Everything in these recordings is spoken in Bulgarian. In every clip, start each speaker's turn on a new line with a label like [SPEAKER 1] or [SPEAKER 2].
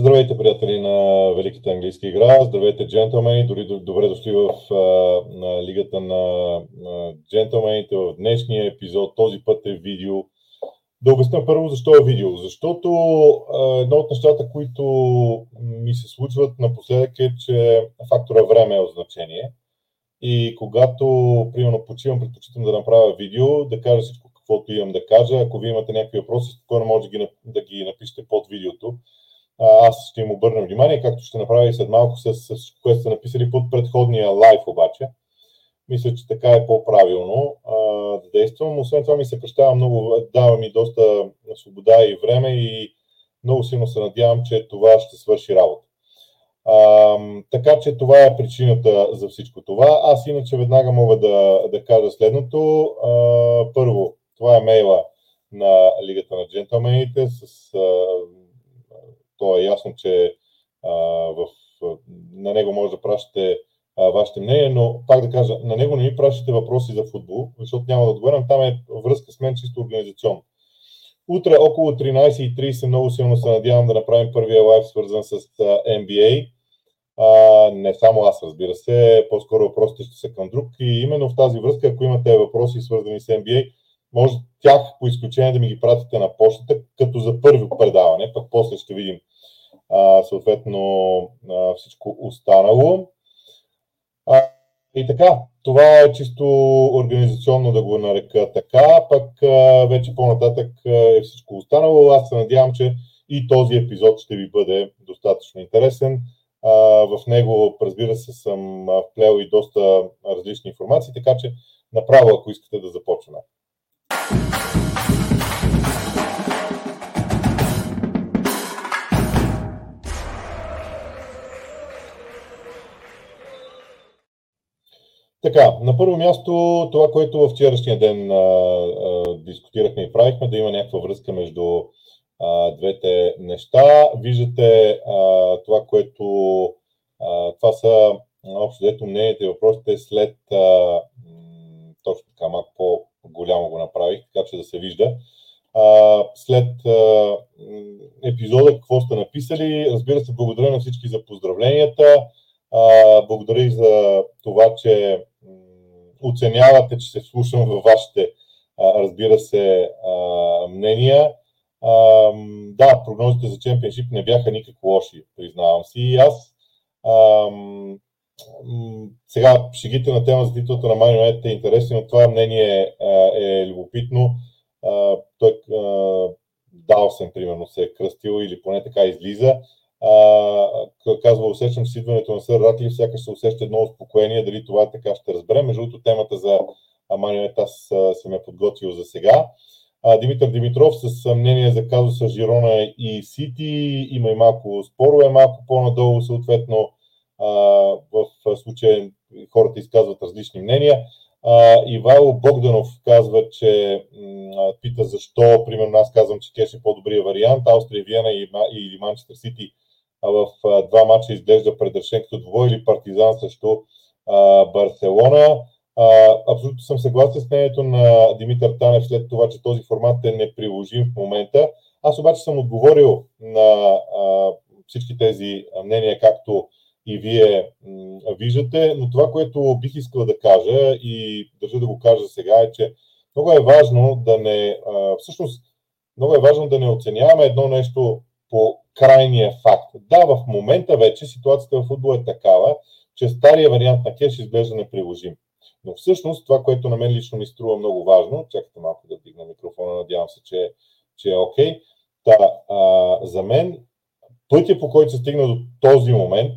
[SPEAKER 1] Здравейте, приятели на Великата английска игра. Здравейте, джентълмени. Дори добре дошли в а, на Лигата на, на джентълмените в днешния епизод. Този път е видео. Да обясня първо защо е видео. Защото а, едно от нещата, които ми се случват напоследък е, че фактора време е от значение. И когато, примерно, почивам, предпочитам да направя видео, да кажа всичко каквото имам да кажа. Ако вие имате някакви въпроси, спокойно може да ги, да ги напишете под видеото аз ще им обърна внимание, както ще направя и след малко с, с което сте написали под предходния лайф обаче. Мисля, че така е по-правилно а, да действам. Освен това ми се прещава много, дава ми доста свобода и време и много силно се надявам, че това ще свърши работа. А, така че това е причината за всичко това. Аз иначе веднага мога да, да кажа следното. А, първо, това е мейла на Лигата на джентълмените с а, то е ясно, че а, в, на него може да пращате вашите мнения, но пак да кажа, на него не ми пращате въпроси за футбол, защото няма да отговарям, там е връзка с мен чисто организационно. Утре около 13.30 много силно се надявам да направим първия лайв, свързан с NBA. А, не само аз, разбира се, по-скоро въпросите ще са към друг. И именно в тази връзка, ако имате въпроси, свързани с NBA, може тях по изключение да ми ги пратите на почтата, като за първо предаване, пък после ще видим а, съответно а, всичко останало. А, и така, това е чисто организационно да го нарека така, пък а, вече по-нататък е всичко останало. Аз се надявам, че и този епизод ще ви бъде достатъчно интересен. А, в него, разбира се, съм вплел и доста различни информации, така че направо, ако искате да започнем. Така, на първо място това, което във вчерашния ден а, а, дискутирахме и правихме, да има някаква връзка между а, двете неща. Виждате а, това, което а, това са общо взето мненията и въпросите след а, точно така малко по-голямо го направих, така че да се вижда. А, след а, епизода какво сте написали, разбира се, благодаря на всички за поздравленията. А, благодаря и за това, че оценявате, че се слушам във вашите, а, разбира се, а, мнения. А, да, прогнозите за чемпионшип не бяха никак лоши, признавам си. И аз а, сега шегите на тема за титлата на Мани е интересни, но това мнение е, е любопитно. А, той Далсен, примерно, се е кръстил или поне така излиза казва, усещам с идването на Сър Ратли, сякаш се усеща едно успокоение, дали това така ще разберем. Между другото, темата за Манионет аз съм я подготвил за сега. Димитър Димитров с съмнение за казуса Жирона и Сити. Има и малко спорове, малко по-надолу съответно. В случая хората изказват различни мнения. Ивайло Богданов казва, че пита защо, примерно аз казвам, че Кеш е по-добрия вариант. Австрия, Виена или Манчестър Сити в два мача изглежда предрешен като двой или партизан срещу Барселона. Абсолютно съм съгласен с мнението на Димитър Танев след това, че този формат е неприложим в момента. Аз обаче съм отговорил на всички тези мнения, както и вие виждате, но това, което бих искал да кажа и държа да го кажа сега е, че много е важно да не, всъщност, много е важно да не оценяваме едно нещо по крайния факт. Да, в момента вече ситуацията в футбола е такава, че стария вариант на кеш изглежда неприложим. Но всъщност това, което на мен лично ми струва много важно, чакайте малко да дигна микрофона, надявам се, че, че е окей. Okay. Та, а, за мен пътя по който се стигна до този момент,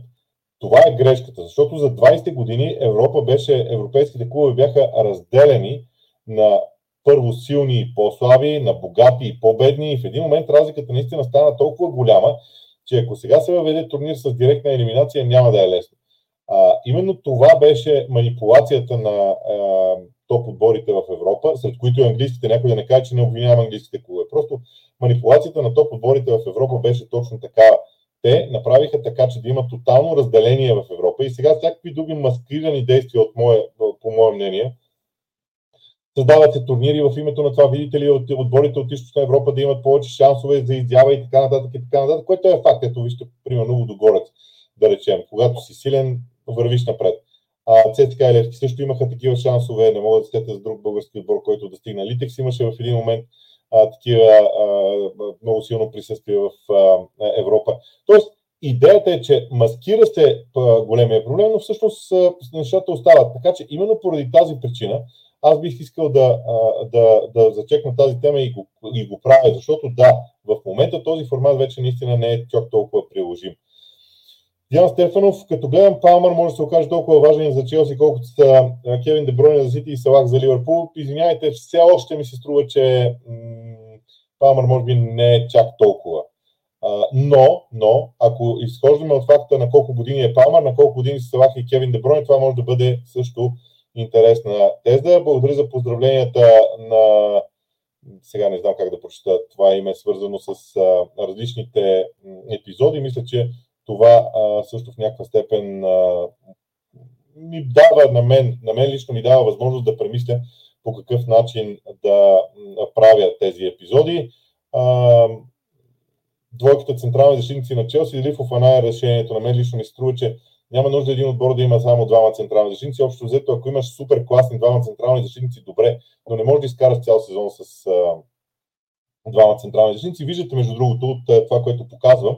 [SPEAKER 1] това е грешката, защото за 20 години Европа беше, европейските клубове бяха разделени на първо силни и по-слаби, на богати и по-бедни. И в един момент разликата наистина стана толкова голяма, че ако сега се въведе турнир с директна елиминация, няма да е лесно. А, именно това беше манипулацията на топ отборите в Европа, сред които и английските, някой да не каже, че не обвинявам английските клубове. Просто манипулацията на топ отборите в Европа беше точно такава. Те направиха така, че да има тотално разделение в Европа и сега всякакви други маскирани действия, от мое, по мое мнение, Създават се турнири в името на това, видите ли, от отборите от Източна Европа да имат повече шансове за изява и така нататък и така нататък, което е факт. Ето вижте, примерно Водогорец, да речем. Когато си силен, вървиш напред. А ЦСКА и Левски също имаха такива шансове, не могат да сетят за друг български отбор, който да стигне. Литекс имаше в един момент а, такива а, много силно присъствие в а, Европа. Тоест, идеята е, че маскира се големия проблем, но всъщност нещата остават. Така че именно поради тази причина аз бих искал да, да, да зачекна тази тема и го, и го правя, защото да, в момента този формат вече наистина не е чак толкова приложим. Диан Стефанов, като гледам Палмър, може да се окаже толкова важен за Челси, колкото са Кевин Дебройне за Сити и Салах за Ливърпул. Извинявайте, все още ми се струва, че Палмър може би не е чак толкова. А, но, но, ако изхождаме от факта на колко години е Палмър, на колко години са Салах и Кевин Дебройне, това може да бъде също интересна теза. Благодаря за поздравленията на сега не знам как да прочета това име, свързано с а, различните епизоди. Мисля, че това а, също в някаква степен ми дава на мен, на мен лично ми дава възможност да премисля по какъв начин да правя тези епизоди. А, двойките централни защитници на Челси, дали в Офана е решението на мен лично ми струва, че няма нужда един отбор да има само двама централни защитници. Общо взето, ако имаш супер класни двама централни защитници, добре, но не можеш да изкараш цял сезон с а, двама централни защитници. Виждате, между другото, от това, което показвам,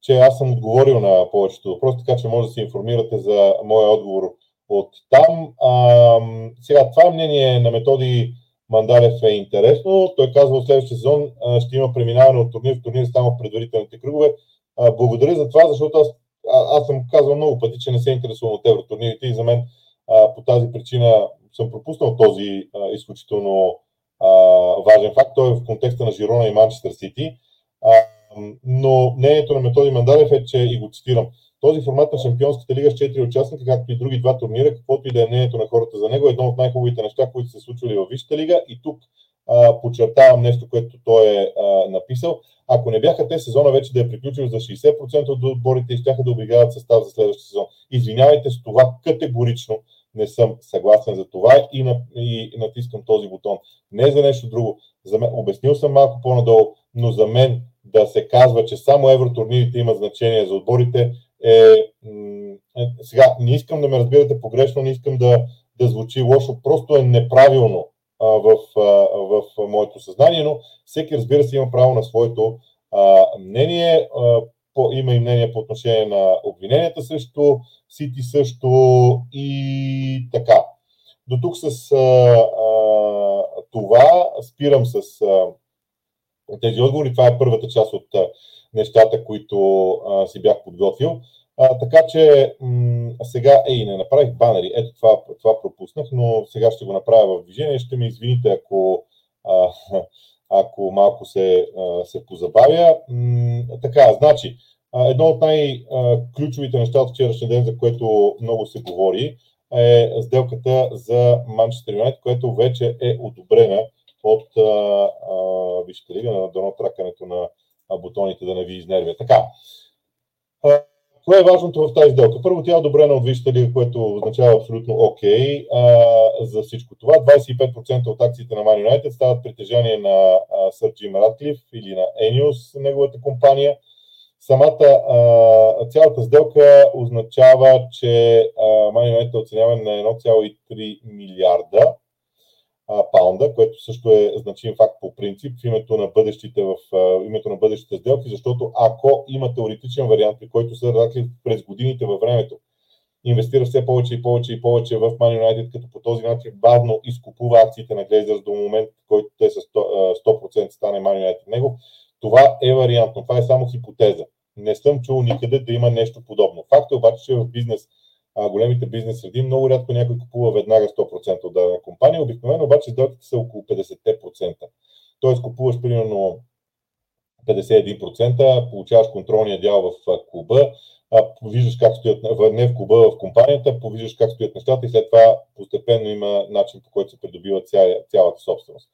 [SPEAKER 1] че аз съм отговорил на повечето въпроси, така че може да се информирате за моя отговор от там. А, сега, това мнение на методи Мандалев е интересно. Той казва, от следващия сезон а, ще има преминаване от турнир в турнир само в предварителните кръгове. А, благодаря за това, защото аз, а, аз съм казвал много пъти, че не се интересувам от евротурнирите и за мен а, по тази причина съм пропуснал този а, изключително а, важен факт. Той е в контекста на Жирона и Манчестър Сити. Но мнението на Методи Мандалев е, че и го цитирам, този формат на Шампионската лига с 4 участника, както и други два турнира, каквото и да е мнението на хората за него, е едно от най-хубавите неща, които се случвали във Висшата лига. И тук а, подчертавам нещо, което той е а, написал. Ако не бяха те сезона вече да е приключил за 60% от отборите и щяха да обиграват състав за следващия сезон. Извинявайте с това категорично не съм съгласен за това и, на, и натискам този бутон. Не за нещо друго. За мен, обяснил съм малко по-надолу, но за мен да се казва, че само евротурнирите имат значение за отборите, е, е, сега не искам да ме разбирате погрешно, не искам да, да звучи лошо, просто е неправилно а, в, а, в моето съзнание, но всеки разбира се има право на своето а, мнение. А, по, има и мнение по отношение на обвиненията срещу Сити също и така. До тук с а, а, това спирам с а, тези отговори. Това е първата част от нещата, които а, си бях подготвил. А, така че м- сега, ей, не направих банери, ето това, това пропуснах, но сега ще го направя в движение. Ще ми извините, ако, а, ако малко се, а, се позабавя. М- така, значи, едно от най-ключовите неща от вчерашния ден, за което много се говори, е сделката за Манчестър Юнайтед, което вече е одобрена от Висшата лига, дано тракането на бутоните да не ви изнервя. Така. Кое е важното в тази сделка? Първо, тя е одобрена от Висшата лига, което означава абсолютно окей okay, за всичко това. 25% от акциите на Man United стават притежание на Сър Джим Радклиф или на Enius, неговата компания. Самата, а, цялата сделка означава, че Man United е оценяван на 1,3 милиарда а, паунда, което също е значим факт по принцип в името на бъдещите, в а, името на бъдещите сделки, защото ако има теоретичен вариант, при който са радли през годините във времето, инвестира все повече и повече и повече в Man United, като по този начин бавно изкупува акциите на Glazers до момент, в който те са 100%, 100% стане Man United него, това е вариантно. Това е само хипотеза. Не съм чул никъде да има нещо подобно. Факт е обаче, че в бизнес а, големите бизнес среди, много рядко някой купува веднага 100% от дадена компания. Обикновено обаче сделките са около 50%. Тоест купуваш примерно 51%, получаваш контролния дял в клуба, а, виждаш как стоят, не в клуба, в компанията, повиждаш как стоят нещата и след това постепенно има начин по който се придобива ця, цялата собственост.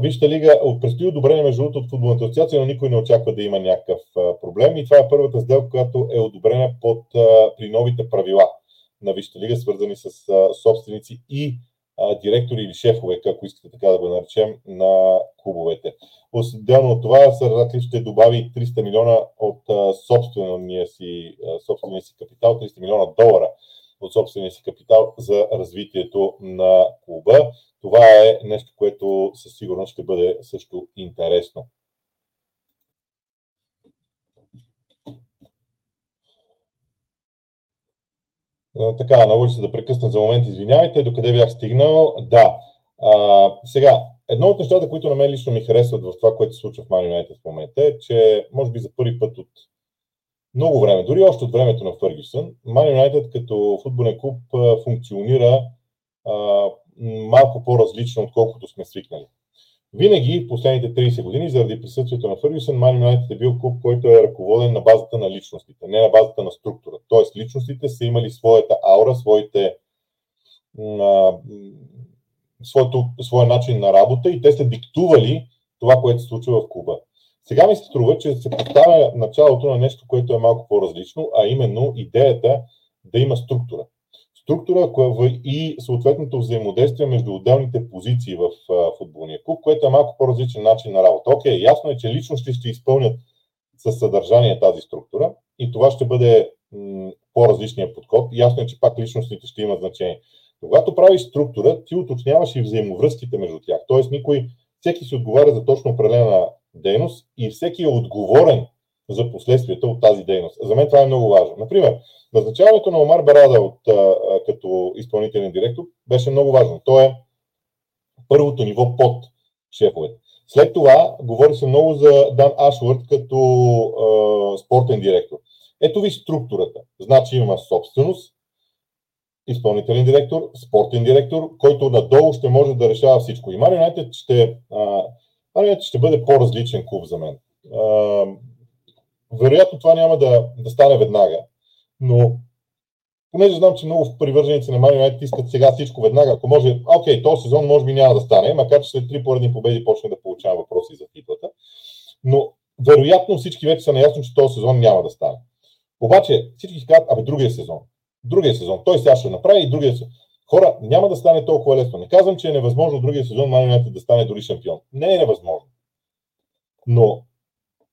[SPEAKER 1] Вижте лига, предстои одобрение между другото от футболната асоциация, но никой не очаква да има някакъв а, проблем. И това е първата сделка, която е одобрена под, а, при новите правила на Вижте лига, свързани с а, собственици и директори или шефове, ако искате така да го наречем, на клубовете. Отделно от това, Сър Ратлив ще добави 300 милиона от собствения си, собствения си капитал, 300 милиона долара от собствения си капитал за развитието на клуба. Това е нещо, което със сигурност ще бъде също интересно. Така, наложи се да прекъсна за момент, извинявайте, докъде бях стигнал. Да, а, сега, едно от нещата, които на мен лично ми харесват в това, което се случва в Man United в момента е, че може би за първи път от много време, дори още от времето на Фъргюсън, Man United като футболен клуб функционира а, малко по-различно, отколкото сме свикнали. Винаги последните 30 години, заради присъствието на Фъргюсън, Man United е бил клуб, който е ръководен на базата на личностите, не на базата на структура. Тоест, личностите са имали своята аура, своите, а, своето, своя начин на работа и те са диктували това, което се случва в клуба. Сега ми се струва, че се поставя началото на нещо, което е малко по-различно, а именно идеята да има структура структура и съответното взаимодействие между отделните позиции в футболния клуб, което е малко по-различен начин на работа. Окей, ясно е, че личности ще изпълнят със съдържание тази структура и това ще бъде по-различният подход. Ясно е, че пак личностите ще имат значение. Когато правиш структура, ти уточняваш и взаимовръзките между тях. Тоест, никой, всеки си отговаря за точно определена дейност и всеки е отговорен за последствията от тази дейност. За мен това е много важно. Например, назначаването на Омар Барада от, а, като изпълнителен директор беше много важно. То е първото ниво под шефовете. След това говори се много за Дан Ашвард като а, спортен директор. Ето ви структурата. Значи има собственост, изпълнителен директор, спортен директор, който надолу ще може да решава всичко. И Марио ще, а, ще бъде по-различен клуб за мен. Вероятно това няма да, да стане веднага, но понеже знам, че много привърженици на Мани Юнайтед искат сега всичко веднага, ако може, окей, този сезон може би няма да стане, макар че след три поредни победи почне да получава въпроси за титлата, но вероятно всички вече са наясно, че този сезон няма да стане. Обаче всички казват, абе другия сезон, другия сезон, той сега ще направи и другия сезон. Хора, няма да стане толкова лесно. Не казвам, че е невъзможно другия сезон Юнайтед да стане дори шампион. Не е невъзможно. Но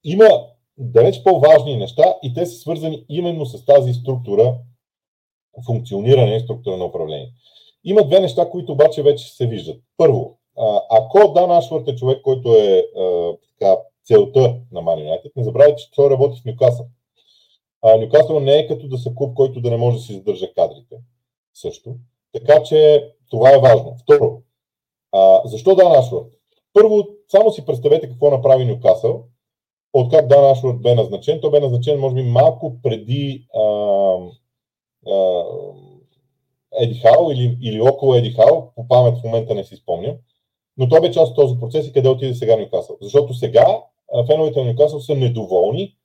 [SPEAKER 1] има далеч по-важни неща и те са свързани именно с тази структура, функциониране и структура на управление. Има две неща, които обаче вече се виждат. Първо, ако Дан Ашвард е човек, който е така, целта на Man United, не забравяйте, че той работи в Нюкасъл. Нюкасъл не е като да са клуб, който да не може да си задържа кадрите. Също. Така че това е важно. Второ, а, защо Дан Ашвард? Първо, само си представете какво направи Нюкасъл от как Дан Ашвард бе назначен. Той бе назначен, може би, малко преди а, а, Еди Хал или, или около Еди Хал, по памет в момента не си спомням. Но той бе част от този процес и къде отиде сега Нюкасъл. Защото сега феновете на Нюкасъл са недоволни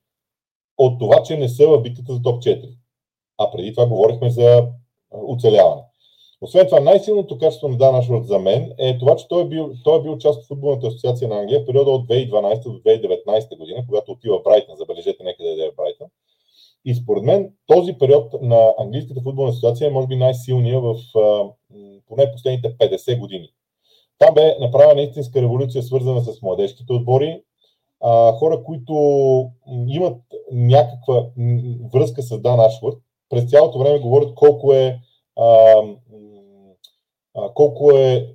[SPEAKER 1] от това, че не са в битката за топ 4. А преди това говорихме за оцеляване. Освен това, най-силното качество на Дан Ашвард за мен е това, че той е бил, той е бил част от футболната асоциация на Англия в периода от 2012 до 2019 година, когато отива в Брайтън, забележете некъде да е в Брайтън. И според мен този период на английската футболна асоциация е може би най-силния в поне последните 50 години. Там бе направена истинска революция, свързана с младежките отбори. А, хора, които имат някаква връзка с Дан Ашвард, през цялото време говорят колко е колко е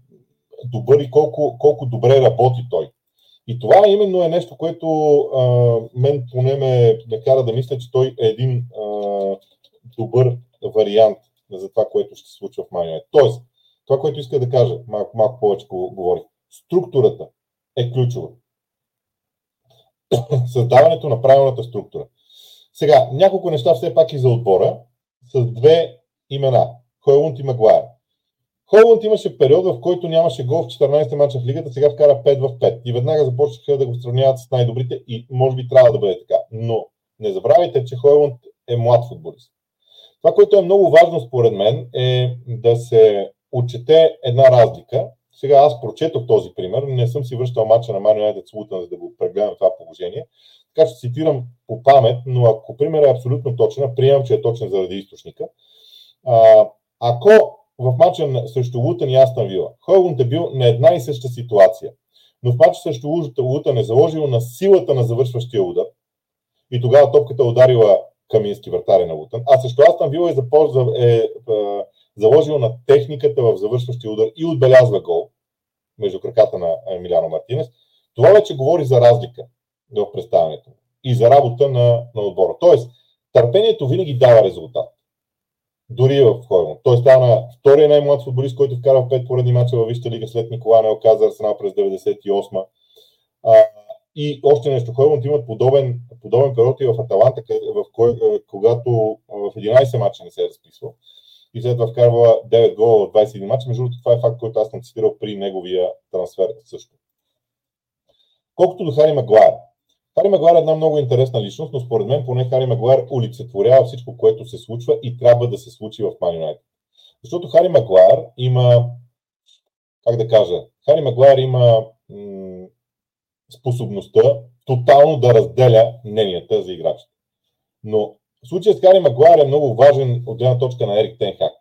[SPEAKER 1] добър и колко, колко добре работи той. И това именно е нещо, което а, мен поне ме, ме кара да мисля, че той е един а, добър вариант за това, което ще се случва в Майния. Тоест, това, което иска да кажа, малко, малко повече говори, структурата е ключова. Създаването на правилната структура. Сега, няколко неща все пак и за отбора, с две имена. Хойлунд и Магуайер. Холанд имаше период, в който нямаше гол в 14 мача в лигата, сега вкара 5 в 5. И веднага започнаха да го сравняват с най-добрите и може би трябва да бъде така. Но не забравяйте, че Хойланд е млад футболист. Това, което е много важно според мен е да се отчете една разлика. Сега аз прочетох този пример, не съм си връщал мача на Марио Юнайтед Лутън, за да го прегледам това положение. Така че цитирам по памет, но ако примерът е абсолютно точен, приемам, че е точен заради източника. А, ако в матча срещу Лутън и Астан Вила. Хойлунд е бил на една и съща ситуация. Но в матча срещу Лутън е заложил на силата на завършващия удар. И тогава топката е ударила Камински вратаря на Лутън. А също Астан Вила е, запоз, е, е, заложил на техниката в завършващия удар и отбелязва гол между краката на Емиляно Мартинес. Това вече говори за разлика в представянето и за работа на, на отбора. Тоест, търпението винаги дава резултат. Дори в Хоймон. Той стана втория най-млад футболист, който вкара 5 поредни мача във Висшата лига след Никола Неока за Арсенал през 98 а, и още нещо. Хоймонт имат подобен, подобен период и в Аталанта, в кой, когато в 11 мача не се е разписвал и след това вкарва 9 гола от 21 мача. Между другото, това е факт, който аз съм цитирал при неговия трансфер също. Колкото до Хари Магуайр. Хари Магуайр е една много интересна личност, но според мен поне Хари Магуайр олицетворява всичко, което се случва и трябва да се случи в Man United. Защото Хари Магуайр има, как да кажа, Хари Магуайр има м- способността тотално да разделя мненията за играчите. Но случая с Хари Магуайр е много важен от една точка на Ерик Тенхак.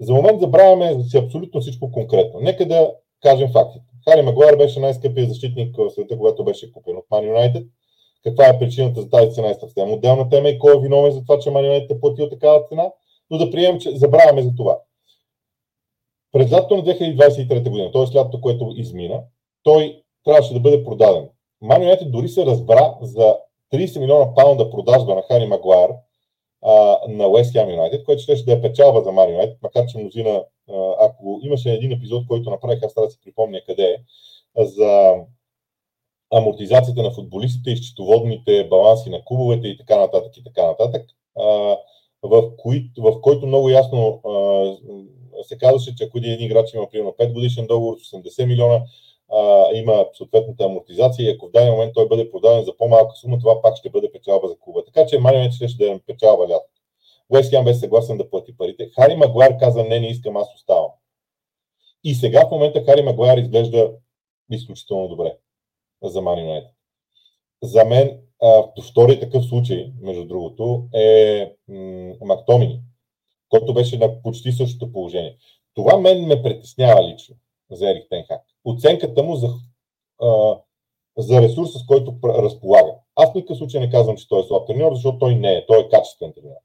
[SPEAKER 1] За момент забравяме си абсолютно всичко конкретно. Нека да кажем фактите. Хари Магуайр беше най-скъпия защитник в света, когато беше купен от Man United. Каква е причината за тази цена е съвсем отделна тема и кой е виновен за това, че Man United е платил такава цена, но да приемем, че забравяме за това. През лятото на 2023 година, т.е. лятото, което измина, той трябваше да бъде продаден. Man United дори се разбра за 30 милиона паунда продажба на Хари Магуайр на West Ham United, което ще да е печалба за Man United, макар че мнозина, ако имаше един епизод, който направих, аз трябва да си припомня къде е, за амортизацията на футболистите и счетоводните баланси на клубовете и така нататък и така нататък, в, кои, в който много ясно се казваше, че ако един играч има примерно 5 годишен договор с 80 милиона, има съответната амортизация и ако в даден момент той бъде продаден за по-малка сума, това пак ще бъде печалба за клуба. Така че Мани ще, да е печалба лято. Уест Хем беше съгласен да плати парите. Хари Магуар каза, не, не искам, аз оставам. И сега в момента Хари Магуар изглежда изключително добре за Мани Юнайтед. За мен втори такъв случай, между другото, е Мактомини, който беше на почти същото положение. Това мен ме притеснява лично за Ерик Тенхак оценката му за, а, за ресурса, с който разполага. Аз в никакъв случай не казвам, че той е слаб треньор, защото той не е. Той е качествен треньор.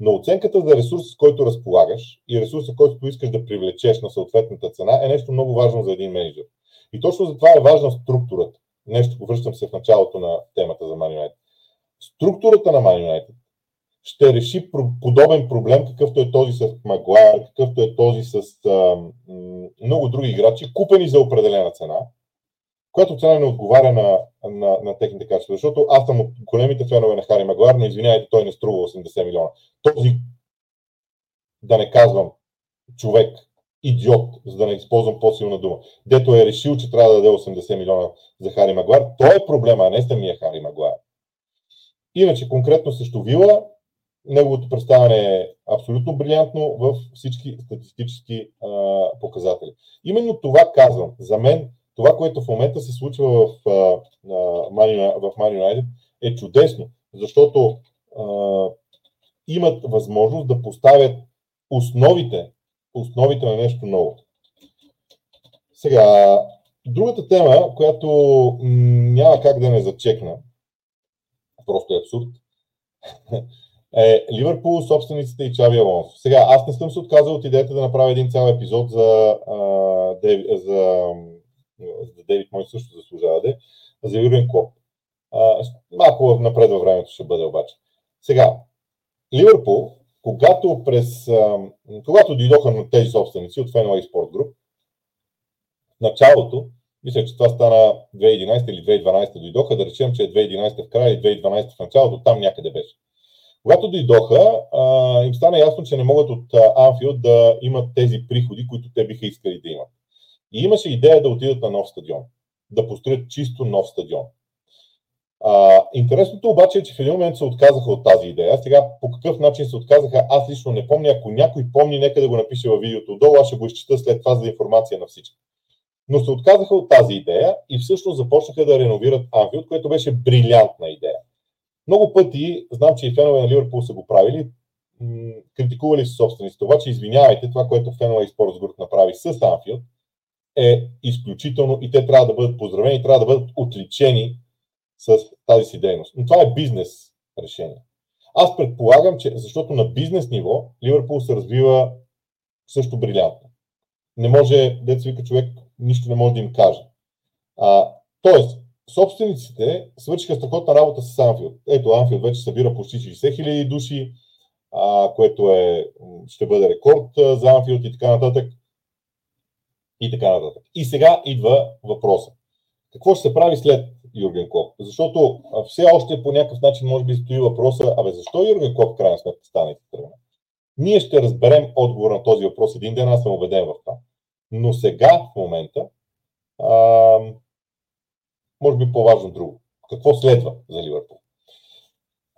[SPEAKER 1] Но оценката за ресурса, с който разполагаш и ресурса, който искаш да привлечеш на съответната цена, е нещо много важно за един менеджер. И точно за това е важна структурата. Нещо, повръщам се в началото на темата за Man United. Структурата на Man United ще реши подобен проблем, какъвто е този с Магуайр, какъвто е този с а, много други играчи, купени за определена цена, която цена не отговаря на, на, на техните качества. Защото аз съм от големите фенове на Хари Магуайр, но извинявайте, той не струва 80 милиона. Този, да не казвам, човек, идиот, за да не използвам по-силна дума, дето е решил, че трябва да даде 80 милиона за Хари Магуайр, той е проблема, а не самия Хари Магуайр. Иначе, конкретно също Вила, неговото представяне е абсолютно брилянтно в всички статистически а, показатели. Именно това казвам. За мен това, което в момента се случва в, в Man United е чудесно, защото а, имат възможност да поставят основите, основите на нещо ново. Сега, другата тема, която няма как да не зачекна, просто е абсурд, е Ливърпул, собствениците и Чави Алонсо. Сега, аз не съм се отказал от идеята да направя един цял епизод за, а, за, за Дейвид Мой също заслужава да за Юрген Клоп. Малко напред във времето ще бъде обаче. Сега, Ливърпул, когато през, когато дойдоха на тези собственици от Fenway Sport Group, началото, мисля, че това стана 2011 или 2012 дойдоха, да речем, че е 2011 в края и 2012 в началото, там някъде беше. Когато дойдоха, им стана ясно, че не могат от Анфилд да имат тези приходи, които те биха искали да имат. И имаше идея да отидат на нов стадион, да построят чисто нов стадион. А, интересното обаче е, че в един момент се отказаха от тази идея. Сега по какъв начин се отказаха, аз лично не помня. Ако някой помни, нека да го напише във видеото отдолу, аз ще го изчита след това за информация на всички. Но се отказаха от тази идея и всъщност започнаха да реновират Анфилд, което беше брилянтна идея. Много пъти, знам, че и фенове на Ливърпул са го правили, м- критикували собствениците. Обаче, извинявайте, това, което Fenway Sports Group направи с Анфилд, е изключително и те трябва да бъдат поздравени, трябва да бъдат отличени с тази си дейност. Но това е бизнес решение. Аз предполагам, че защото на бизнес ниво Ливърпул се развива също брилянтно. Не може, деца вика човек, нищо не може да им каже. А, тоест, собствениците свършиха страхотна работа с Анфилд. Ето, Анфилд вече събира почти 60 хиляди души, а, което е, ще бъде рекорд за Анфилд и така нататък. И така нататък. И сега идва въпроса. Какво ще се прави след Юрген Клоп? Защото все още по някакъв начин може би стои въпроса, абе защо Юрген Клоп в крайна сметка стане тръгна? Ние ще разберем отговор на този въпрос един ден, аз съм убеден в това. Но сега, в момента, а, може би по-важно друго. Какво следва за Ливърпул?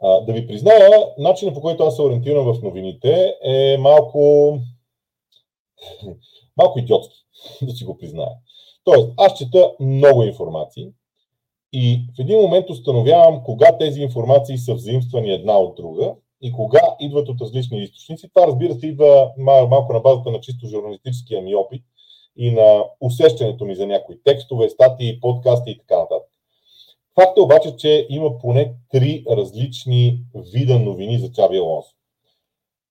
[SPEAKER 1] Да ви призная, начинът по който аз се ориентирам в новините е малко малко идиотски, да си го призная. Тоест, аз чета много информации и в един момент установявам кога тези информации са взаимствани една от друга и кога идват от различни източници. Това, разбира се, идва малко на базата на чисто журналистическия ми опит и на усещането ми за някои текстове, статии, подкасти и така нататък. Факт е обаче, че има поне три различни вида новини за Чаби Алонсо.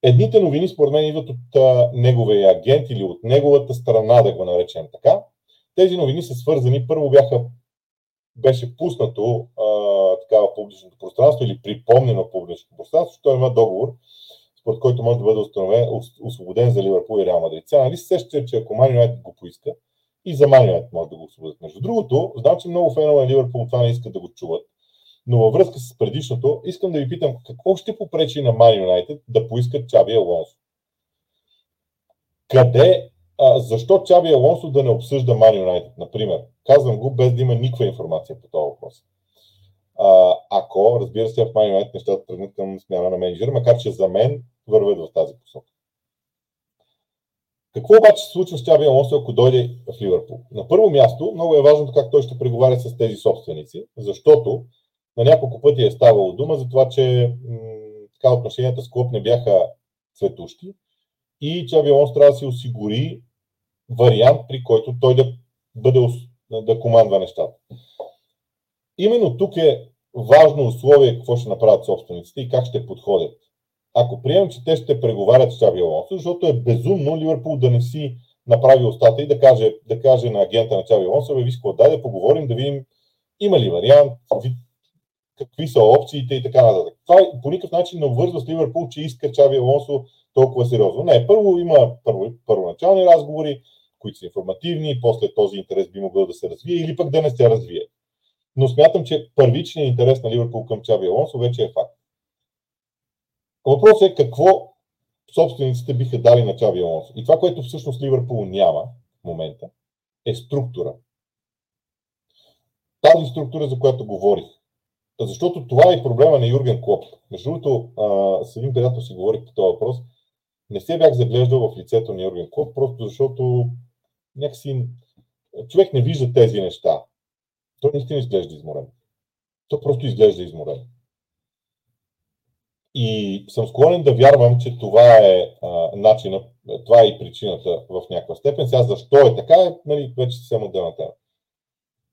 [SPEAKER 1] Едните новини, според мен, идват от а, неговия агент или от неговата страна, да го наречем така. Тези новини са свързани, първо бяха, беше пуснато а, публичното пространство или припомнено публичното пространство, че има договор, според който може да бъде установен, освободен за Ливърпул и Реал Мадрид. Сега, нали се сещате, че ако Ман Юнайтед го поиска, и за Ман може да го освободят. Между другото, знам, че много фенове на Ливърпул това не искат да го чуват, но във връзка с предишното, искам да ви питам какво ще попречи на Ман Юнайтед да поискат Чаби Алонсо? Къде, а, защо Чаби Алонсо да не обсъжда Ман Юнайтед, например? Казвам го без да има никаква информация по този въпрос. А, ако, разбира се, в Ман Юнайтед нещата тръгнат към смяна на менеджера, макар че за мен вървят в тази посока. Какво обаче се случва с Чаби Алонсо, ако дойде в Ливърпул? На първо място, много е важно как той ще преговаря с тези собственици, защото на няколко пъти е ставало дума за това, че така, отношенията с клуб не бяха цветущи и Чаби Алонсо трябва да си осигури вариант, при който той да бъде да командва нещата. Именно тук е важно условие какво ще направят собствениците и как ще подходят. Ако приемем, че те ще преговарят с Чаби Алонсо, защото е безумно Ливърпул да не си направи устата и да каже, да каже на агента на Чаби Алонсо, виж какво, дай да поговорим, да видим има ли вариант, какви са опциите и така нататък. Това по никакъв начин не обвързва с Ливърпул, че иска Чаби Алонсо толкова сериозно. Не, първо има първо, първоначални разговори, които са информативни, после този интерес би могъл да се развие или пък да не се развие. Но смятам, че първичният интерес на Ливърпул към Чаби Алонсо вече е факт. Въпросът е какво собствениците биха дали на Чаби Алонсо. И това, което всъщност Ливърпул няма в момента, е структура. Тази структура, за която говорих. Защото това е проблема на Юрген Клоп. Между другото, с един приятел си говорих по този въпрос. Не се бях заглеждал в лицето на Юрген Клоп, просто защото някакси човек не вижда тези неща. Той наистина изглежда изморен. То просто изглежда изморен. И съм склонен да вярвам, че това е а, начинът, това е и причината в някаква степен. Сега защо е така, е, нали, вече съвсем отделна тема.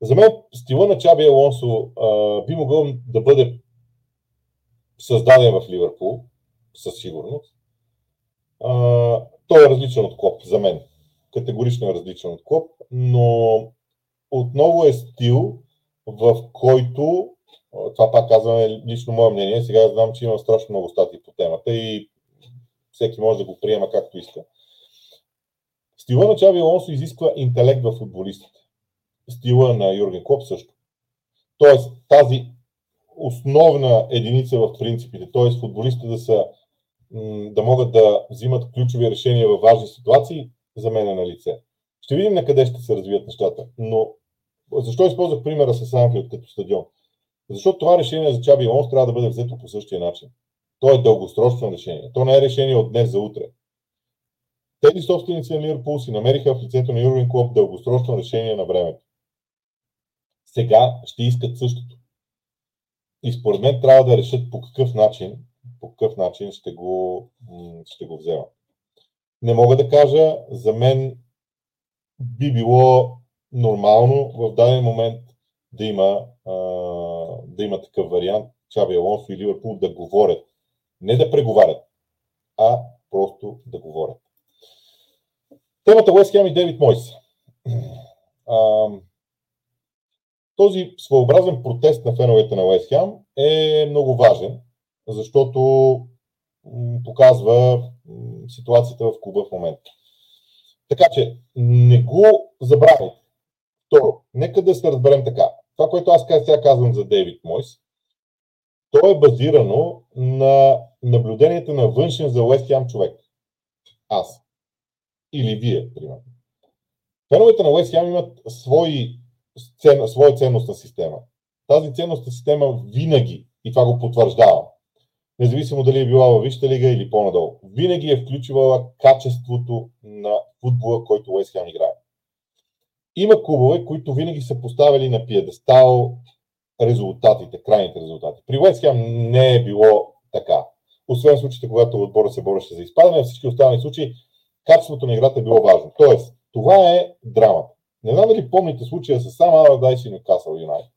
[SPEAKER 1] За мен стила на Чаби Алонсо а, би могъл да бъде създаден в Ливърпул, със сигурност. А, той е различен от Клоп, за мен. Категорично е различен от Клоп, но отново е стил, в който, това пак казваме лично мое мнение, сега знам, че има страшно много статии по темата и всеки може да го приема както иска. Стила на Чави Алонсо изисква интелект в футболистите стила на Юрген Клоп също. Тоест, тази основна единица в принципите, т.е. футболистите да са да могат да взимат ключови решения във важни ситуации, за мен е на лице. Ще видим на къде ще се развият нещата. Но защо използвах примера с Анфилд като стадион? Защото това решение за Чаби Лонс трябва да бъде взето по същия начин. То е дългосрочно решение. То не е решение от днес за утре. Тези собственици на Ливърпул си намериха в лицето на Юрген Клоп дългосрочно решение на времето сега ще искат същото. И според мен трябва да решат по какъв начин по какъв начин ще го, ще го взема. Не мога да кажа, за мен би било нормално в даден момент да има, да има такъв вариант, Чаби Алонсо и Ливърпул да говорят. Не да преговарят, а просто да говорят. Темата Уест Хем и Девид Мойс. Този своеобразен протест на феновете на Уест Хем е много важен, защото показва ситуацията в клуба в момента. Така че не го забравяйте. Второ, нека да се разберем така. Това, което аз сега казвам за Дейвид Мойс, то е базирано на наблюдението на външен за Уест Хем човек. Аз. Или вие, примерно. Феновете на Уест Хем имат свои, цен, своя ценностна система. Тази ценностна система винаги, и това го потвърждава, независимо дали е била във Висшата лига или по-надолу, винаги е включвала качеството на футбола, който Уест Хем играе. Има клубове, които винаги са поставили на пиедестал резултатите, крайните резултати. При Уест Хем не е било така. Освен случаите, когато отбора се бореше за изпадане, всички останали случаи качеството на играта е било важно. Тоест, това е драмата. Не знам дали помните случая с сам Аладайс и Нюкасъл Юнайтед.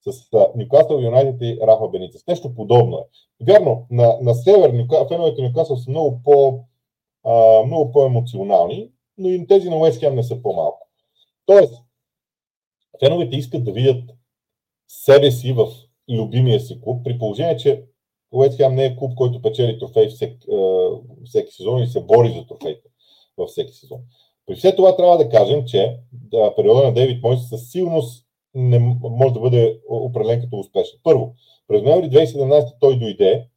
[SPEAKER 1] С Нюкасъл Юнайтед и Рафа Беницес. Нещо подобно е. Вярно, на, на север феновете на Нюкасъл са много, по, а, много по-емоционални, но и тези на Уест не са по-малко. Тоест, феновете искат да видят себе си в любимия си клуб, при положение, че Уест не е клуб, който печели трофей всеки, всеки сезон и се бори за трофейта във всеки сезон. При все това трябва да кажем, че да, периода на Дейвид Мойс със сигурност не може да бъде определен като успешен. Първо, през ноември 2017 той дойде,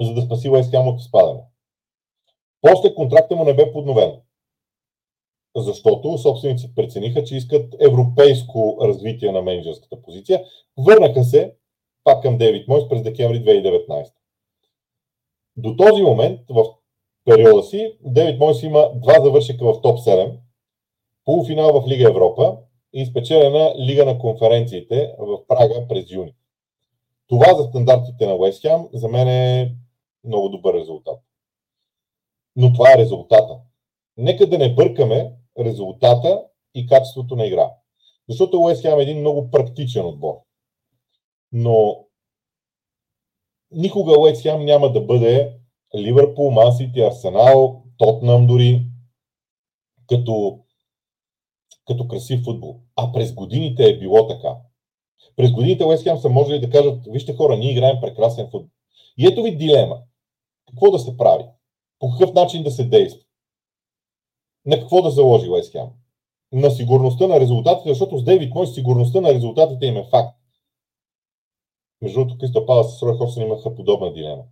[SPEAKER 1] за да спаси Уест Хем от изпадане. После контракта му не бе подновен, защото собствениците прецениха, че искат европейско развитие на менеджерската позиция. Върнаха се пак към Дейвид Мойс през декември 2019. До този момент, в периода си, Девид Мойс има два завършика в топ 7, полуфинал в Лига Европа и спечелена Лига на конференциите в Прага през юни. Това за стандартите на Уест Хем за мен е много добър резултат. Но това е резултата. Нека да не бъркаме резултата и качеството на игра. Защото Уест Хем е един много практичен отбор. Но никога Уест Хем няма да бъде Ливърпул, Мансити, Арсенал, Тотнам дори, като, като красив футбол. А през годините е било така. През годините Уест Хем са можели да кажат, вижте хора, ние играем прекрасен футбол. И ето ви дилема. Какво да се прави? По какъв начин да се действа? На какво да заложи Уест Хем? На сигурността на резултатите, защото с Дейвид Мой сигурността на резултатите им е факт. Между другото, Кристо Пала с Рой Хобсън имаха подобна дилема.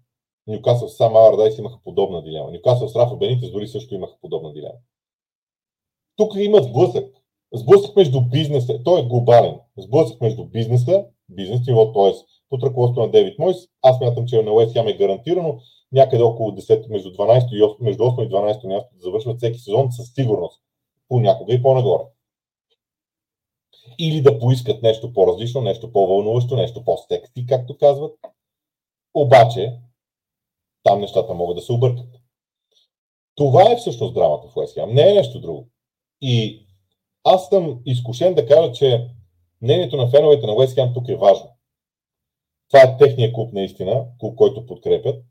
[SPEAKER 1] Нюкасъл с сам Алардайс имаха подобна дилема. Нюкасъл с Рафа Бенитес дори също имаха подобна дилема. Тук има сблъсък. Сблъсък между бизнеса, той е глобален. Сблъсък между бизнеса, бизнес ниво, т.е. под ръководството на Девид Мойс. Аз мятам, че на Уест е гарантирано някъде около 10, между, 12 и 8, между 8 и 12 място да завършват всеки сезон със сигурност. Понякога и по-нагоре. Или да поискат нещо по-различно, нещо по-вълнуващо, нещо по-секси, както казват. Обаче, там нещата могат да се объркат. Това е всъщност драмата в Уест Не е нещо друго. И аз съм изкушен да кажа, че мнението на феновете на Уест тук е важно. Това е техния клуб наистина, клуб, който подкрепят.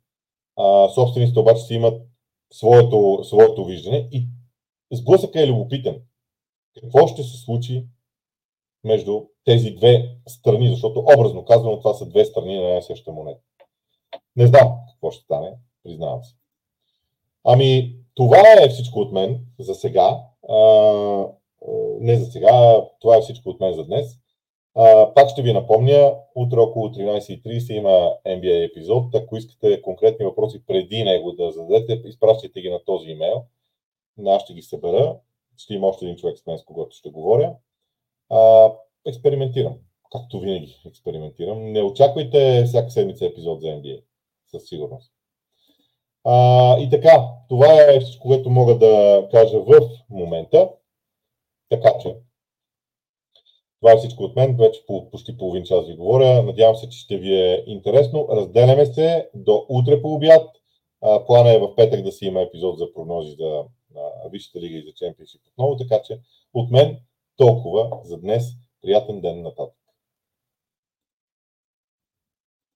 [SPEAKER 1] А, собствениците обаче си имат своето, своето виждане и сблъсъка е любопитен. Какво ще се случи между тези две страни, защото образно казвам, това са две страни на една съща монета. Не знам какво ще стане, признавам се. Ами, това е всичко от мен за сега. А, не за сега, това е всичко от мен за днес. А, пак ще ви напомня, утре около 13.30 има NBA епизод. Ако искате конкретни въпроси преди него да зададете, изпращайте ги на този имейл. Аз ще ги събера. Ще има още един човек с мен, с когото ще говоря. А, експериментирам. Както винаги експериментирам. Не очаквайте всяка седмица епизод за NBA със сигурност. А, и така, това е всичко, което мога да кажа в момента. Така че, Това е всичко от мен. Вече по, почти половин час ви говоря. Надявам се, че ще ви е интересно. Разделяме се до утре по обяд. Плана е в петък да си има епизод за прогнози за Висшата лига и за Чемпионшип отново, така че от мен толкова за днес. Приятен ден нататък.